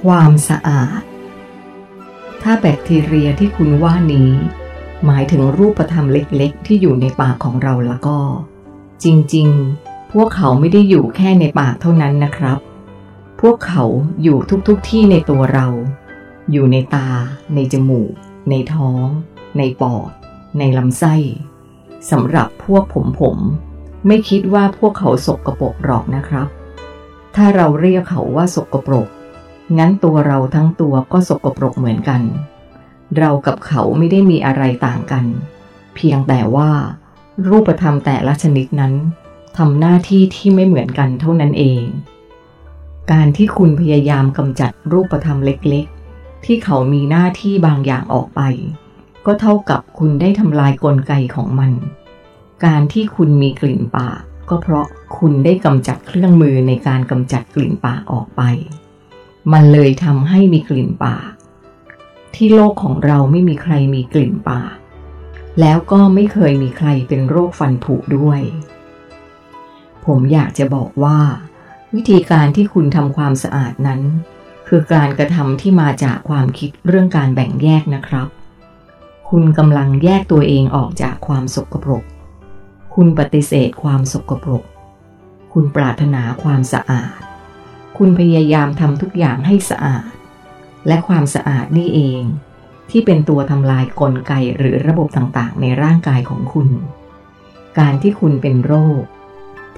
ความสะอาด ถ้าแบคทีเรียที่คุณว่านี้ หมายถึงรูปธรรมเล็กๆ ที่อยู่ในปากของเราแล้วก็ จริงๆ พวกเขาไม่ได้อยู่แค่ในปากเท่านั้นนะครับ พวกเขาอยู่ทุกๆทที่ในตัวเรา อยู่ในตา ในจมูก ในท้อง ในปอด ในลำไส้สำหรับพวกผมผมไม่คิดว่าพวกเขาสกรปรกหรอกนะครับ ถ้าเราเรียกเขาว่าสกปรก งั้นตัวเราทั้งตัวก็สกปรกเหมือนกัน เรากับเขาไม่ได้มีอะไรต่างกัน เพียงแต่ว่า รูปธรรมแต่ละชนิดนั้นทำหน้าที่ที่ไม่เหมือนกันเท่านั้นเอง การที่คุณพยายามกำจัดรูปธรรมเล็กๆ ที่เขามีหน้าที่บางอย่างออกไป ก็เท่ากับคุณได้ทำลายกลไกของมัน การที่คุณมีกลิ่นปากก็เพราะคุณได้กำจัดเครื่องมือในการกำจัดกลิ่นปากออกไป มันเลยทำให้มีกลิ่นปาก ที่โลกของเราไม่มีใครมีกลิ่นปากแล้วก็ไม่เคยมีใครเป็นโรคฟันผุด้วย ผมอยากจะบอกว่า วิธีการที่คุณทำความสะอาดนั้น คือการกระทำที่มาจากความคิดเรื่องการแบ่งแยกนะครับ คุณกำลังแยกตัวเองออกจากความสกปรก คุณปฏิเสธความสกปรก คุณปรารถนาความสะอาด คุณพยายามทำทุกอย่างให้สะอาด และความสะอาดนี่เอง ที่เป็นตัวทำลายกลไกหรือระบบต่างๆ ในร่างกายของคุณ การที่คุณเป็นโรค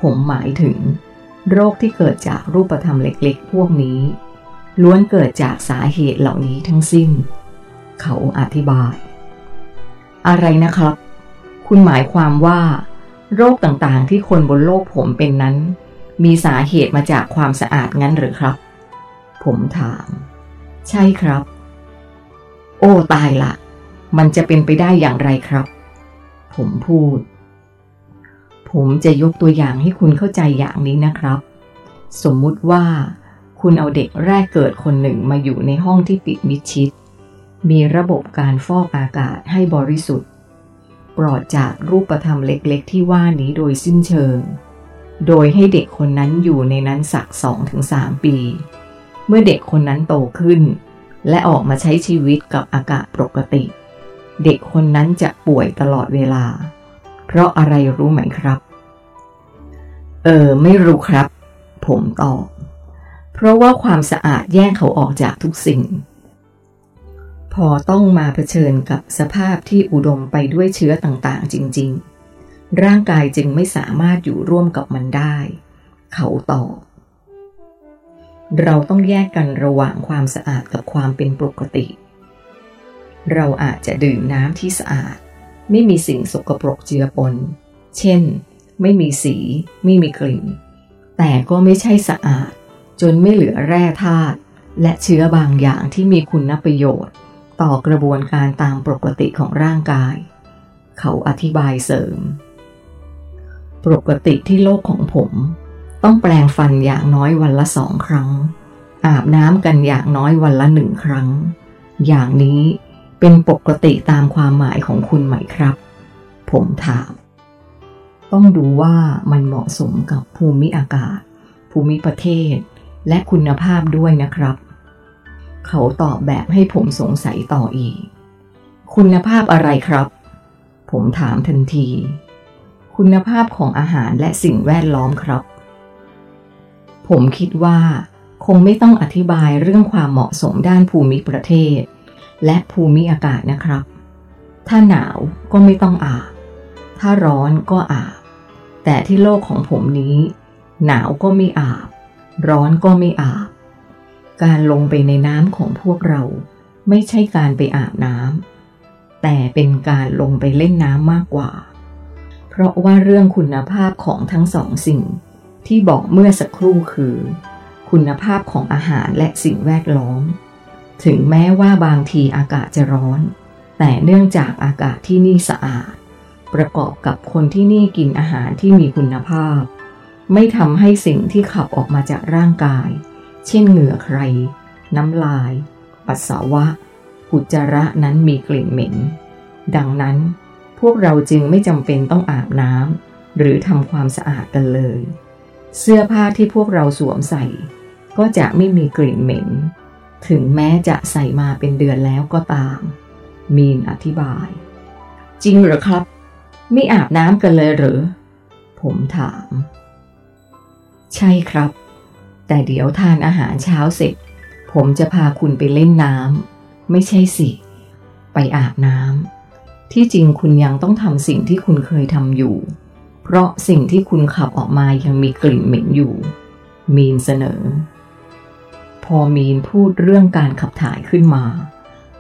ผมหมายถึง โรคที่เกิดจากรูปธรรมเล็กๆ พวกนี้ ล้วนเกิดจากสาเหตุเหล่านี้ทั้งสิ้น เขาอธิบาย อะไรนะครับ คุณหมายความว่า โรคต่างๆ ที่คนบนโลกผมเป็นนั้น มีสาเหตุมาจากความสะอาดงั้นหรือครับ ผมถาม ใช่ครับ โอ้ตายละ มันจะเป็นไปได้อย่างไรครับ ผมพูด ผมจะยกตัวอย่างให้คุณเข้าใจอย่างนี้นะครับ สมมุติว่า คุณเอาเด็กแรกเกิดคนหนึ่งมาอยู่ในห้องที่ปิดมิดชิด มีระบบการฟอกอากาศให้บริสุทธิ์ ปลอดจากรูปธรรมเล็กๆ ที่ว่านี้โดยสิ้นเชิง โดยให้เด็กคนนั้นอยู่ในนั้นสักสองถึงสามปี เมื่อเด็กคนนั้นโตขึ้น และออกมาใช้ชีวิตกับอากาศปกติ เด็กคนนั้นจะป่วยตลอดเวลา เพราะอะไรรู้ไหมครับ เออ ไม่รู้ครับ ผมตอบ เพราะว่าความสะอาดแยกเขาออกจากทุกสิ่ง พอต้องมาเผชิญกับสภาพที่อุดมไปด้วยเชื้อต่างๆ จริง ๆ ร่างกายจึงไม่สามารถอยู่ร่วมกับมันได้ เขาตอบเราต้องแยกกันระหว่างความสะอาดกับความเป็นปกติ เราอาจจะดื่มน้ำที่สะอาด ไม่มีสิ่งสกปรกเจือปน เช่น ไม่มีสี ไม่มีกลิ่น แต่ก็ไม่ใช่สะอาด จนไม่เหลือแร่ธาตุและเชื้อบางอย่างที่มีคุณประโยชน์ ต่อกระบวนการตามปกติของร่างกาย เขาอธิบายเสริม ปกติที่โลกของผม ต้องแปลงฟันอย่างน้อยวันละสองครั้ง อาบน้ำกันอย่างน้อยวันละหนึ่งครั้ง อย่างนี้เป็นปกติตามความหมายของคุณไหมครับ ผมถาม ต้องดูว่ามันเหมาะสมกับภูมิอากาศ ภูมิประเทศ และคุณภาพด้วยนะครับ เขาตอบแบบให้ผมสงสัยต่ออีก คุณภาพอะไรครับ ผมถามทันที คุณภาพของอาหารและสิ่งแวดล้อมครับ ผมคิดว่า คงไม่ต้องอธิบายเรื่องความเหมาะสมด้านภูมิประเทศ และภูมิอากาศนะครับ ถ้าหนาวก็ไม่ต้องอาบ ถ้าร้อนก็อาบ แต่ที่โลกของผมนี้ หนาวก็ไม่อาบ ร้อนก็ไม่อาบ การลงไปในน้ำของพวกเราไม่ใช่การไปอาบน้ำแต่เป็นการลงไปเล่นน้ำมากกว่า เพราะว่าเรื่องคุณภาพของทั้งสองสิ่ง ที่บอกเมื่อสักครู่คือ คุณภาพของอาหารและสิ่งแวดล้อม ถึงแม้ว่าบางทีอากาศจะร้อน แต่เนื่องจากอากาศที่นี่สะอาด ประกอบกับคนที่นี่กินอาหารที่มีคุณภาพ ไม่ทำให้สิ่งที่ขับออกมาจากร่างกาย เช่นเหงื่อใคร น้ำลาย ปัสสาวะ อุจจาระนั้นมีกลิ่นเหม็น ดังนั้น พวกเราจึงไม่จำเป็นต้องอาบน้ำหรือทำความสะอาดกันเลย เสื้อผ้าที่พวกเราสวมใส่ ก็จะไม่มีกลิ่นเหม็น ถึงแม้จะใส่มาเป็นเดือนแล้วก็ตาม มีนอธิบาย จริงเหรอครับ ไม่อาบน้ำกันเลยหรือ ผมถาม ใช่ครับ แต่เดี๋ยวทานอาหารเช้าเสร็จ ผมจะพาคุณไปเล่นน้ำไม่ใช่สิ ไปอาบน้ำ ที่จริงคุณยังต้องทำสิ่งที่คุณเคยทำอยู่ เพราะสิ่งที่คุณขับออกมายังมีกลิ่นเหม็นอยู่ มีนเสนอ พอมีนพูดเรื่องการขับถ่ายขึ้นมา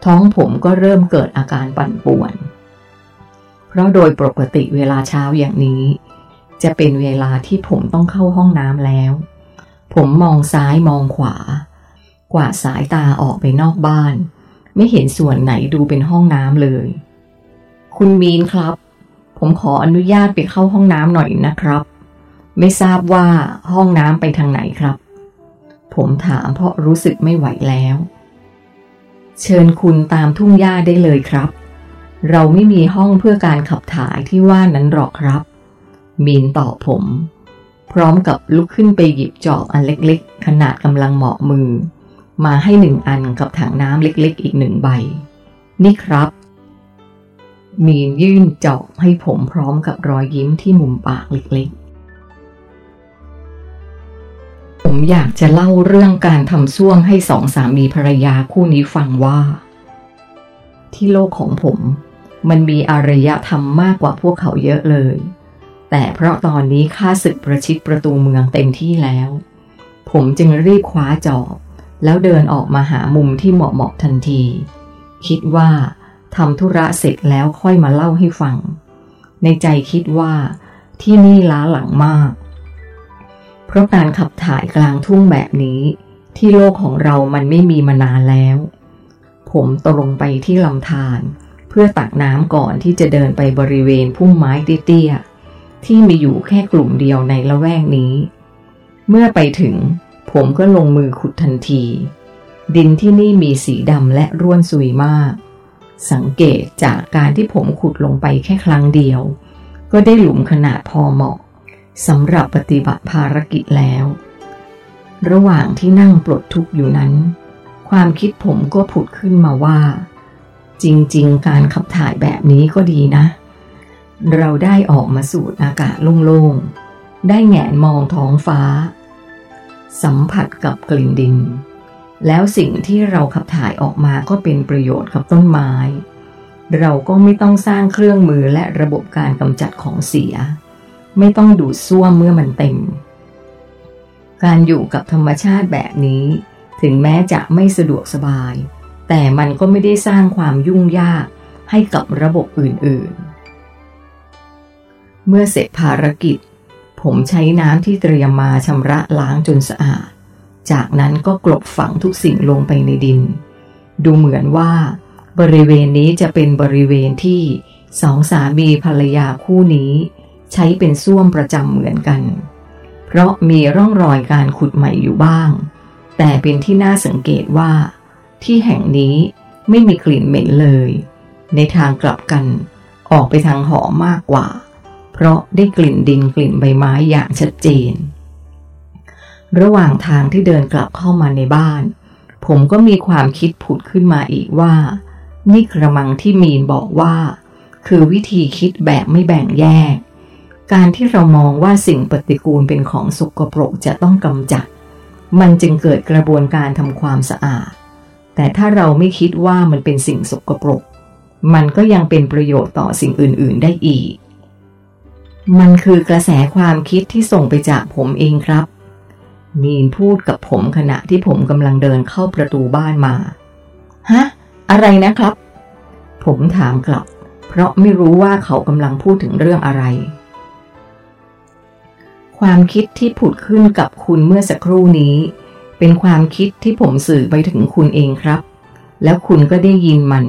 ท้องผมก็เริ่มเกิดอาการปั่นป่วน เพราะโดยปกติเวลาเช้าอย่างนี้ จะเป็นเวลาที่ผมต้องเข้าห้องน้ำแล้ว ผมมองซ้ายมองขวา กวาดสายตาออกไปนอกบ้าน ไม่เห็นส่วนไหนดูเป็นห้องน้ำเลย คุณมีนครับ ผมขออนุญาตไปเข้าห้องน้ำหน่อยนะครับ ไม่ทราบว่าห้องน้ำไปทางไหนครับ ผมถามเพราะรู้สึกไม่ไหวแล้ว เชิญคุณตามทุ่งหญ้าได้เลยครับ เราไม่มีห้องเพื่อการขับถ่ายที่ว่านั้นหรอกครับ มีนตอบผม พร้อมกับลุกขึ้นไปหยิบจอบอันเล็กๆ ขนาดกำลังเหมาะมือ มาให้หนึ่งอันกับถังน้ำเล็กๆ อีกหนึ่งใบ นี่ครับ มีนยื่นจอบให้ผมพร้อมกับรอยยิ้มที่มุมปากเล็กๆ ผมอยากจะเล่าเรื่องการทำซ่วมให้สองสามีภรรยาคู่นี้ฟังว่า ที่โลกของผมมันมีอารยธรรมมากกว่าพวกเขาเยอะเลย แต่เพราะตอนนี้ข้าศึกประชิดประตูเมืองเต็มที่แล้ว ผมจึงรีบคว้าจอบ แล้วเดินออกมาหามุมที่เหมาะๆทันที คิดว่า ทำธุระเสร็จแล้วค่อยมาเล่าให้ฟัง ในใจคิดว่าที่นี่ล้าหลังมาก เพราะการขับถ่ายกลางทุ่งแบบนี้ ที่โลกของเรามันไม่มีมานานแล้ว ผมตรงไปที่ลำธารเพื่อตักน้ำก่อนที่จะเดินไปบริเวณพุ่มไม้เตี้ยๆที่มีอยู่แค่กลุ่มเดียวในละแวกนี้ เมื่อไปถึง ผมก็ลงมือขุดทันที ดินที่นี่มีสีดำและร่วนซุยมาก สังเกตจากการที่ผมขุดลงไปแค่ครั้งเดียว ก็ได้หลุมขนาดพอเหมาะสำหรับปฏิบัติภารกิจแล้ว ระหว่างที่นั่งปลดทุกข์อยู่นั้น ความคิดผมก็ผุดขึ้นมาว่า จริงๆ การขับถ่ายแบบนี้ก็ดีนะ เราได้ออกมาสูดอากาศโล่งๆ ได้แงนมองท้องฟ้า สัมผัสกับกลิ่นดิน แล้วสิ่งที่เราขับถ่ายออกมาก็เป็นประโยชน์กับต้นไม้ เราก็ไม่ต้องสร้างเครื่องมือและระบบการกำจัดของเสีย ไม่ต้องดูดซ่วมเมื่อมันเต็ม การอยู่กับธรรมชาติแบบนี้ ถึงแม้จะไม่สะดวกสบาย แต่มันก็ไม่ได้สร้างความยุ่งยากให้กับระบบอื่นๆ เมื่อเสร็จภารกิจ ผมใช้น้ำที่เตรียมมาชำระล้างจนสะอาด จากนั้นก็กลบฝังทุกสิ่งลงไปในดิน ดูเหมือนว่า บริเวณนี้จะเป็นบริเวณที่สองสามีภรรยาคู่นี้ ใช้เป็นส้วมประจำเหมือนกัน เพราะมีร่องรอยการขุดใหม่อยู่บ้าง แต่เป็นที่น่าสังเกตว่า ที่แห่งนี้ไม่มีกลิ่นเหม็นเลย ในทางกลับกัน ออกไปทางหอมมากกว่า เพราะได้กลิ่นดินกลิ่นใบไม้อย่างชัดเจน ระหว่างทางที่เดินกลับเข้ามาในบ้าน ผมก็มีความคิดผุดขึ้นมาอีกว่า นี่กระมังที่มีนบอกว่า คือวิธีคิดแบบไม่แบ่งแยก การที่เรามองว่าสิ่งปฏิกูลเป็นของสกปรกจะต้องกำจัด มันจึงเกิดกระบวนการทำความสะอาด แต่ถ้าเราไม่คิดว่ามันเป็นสิ่งสกปรก มันก็ยังเป็นประโยชน์ต่อสิ่งอื่น ๆ ได้อีก มันคือกระแสความคิดที่ส่งไปจากผมเองครับ มีนพูดกับผมขณะที่ผมกำลังเดินเข้าประตูบ้านมา ฮะ อะไรนะครับ ผมถามกลับ เพราะไม่รู้ว่าเขากำลังพูดถึงเรื่องอะไร ความคิดที่ผุดขึ้นกับคุณเมื่อสักครู่นี้ เป็นความคิดที่ผมสื่อไปถึงคุณเองครับ แล้วคุณก็ได้ยินมัน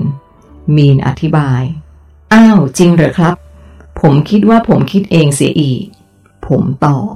มีนอธิบาย อ้าว จริงเหรอครับ ผมคิดว่าผมคิดเองเสียอีก ผมตอบ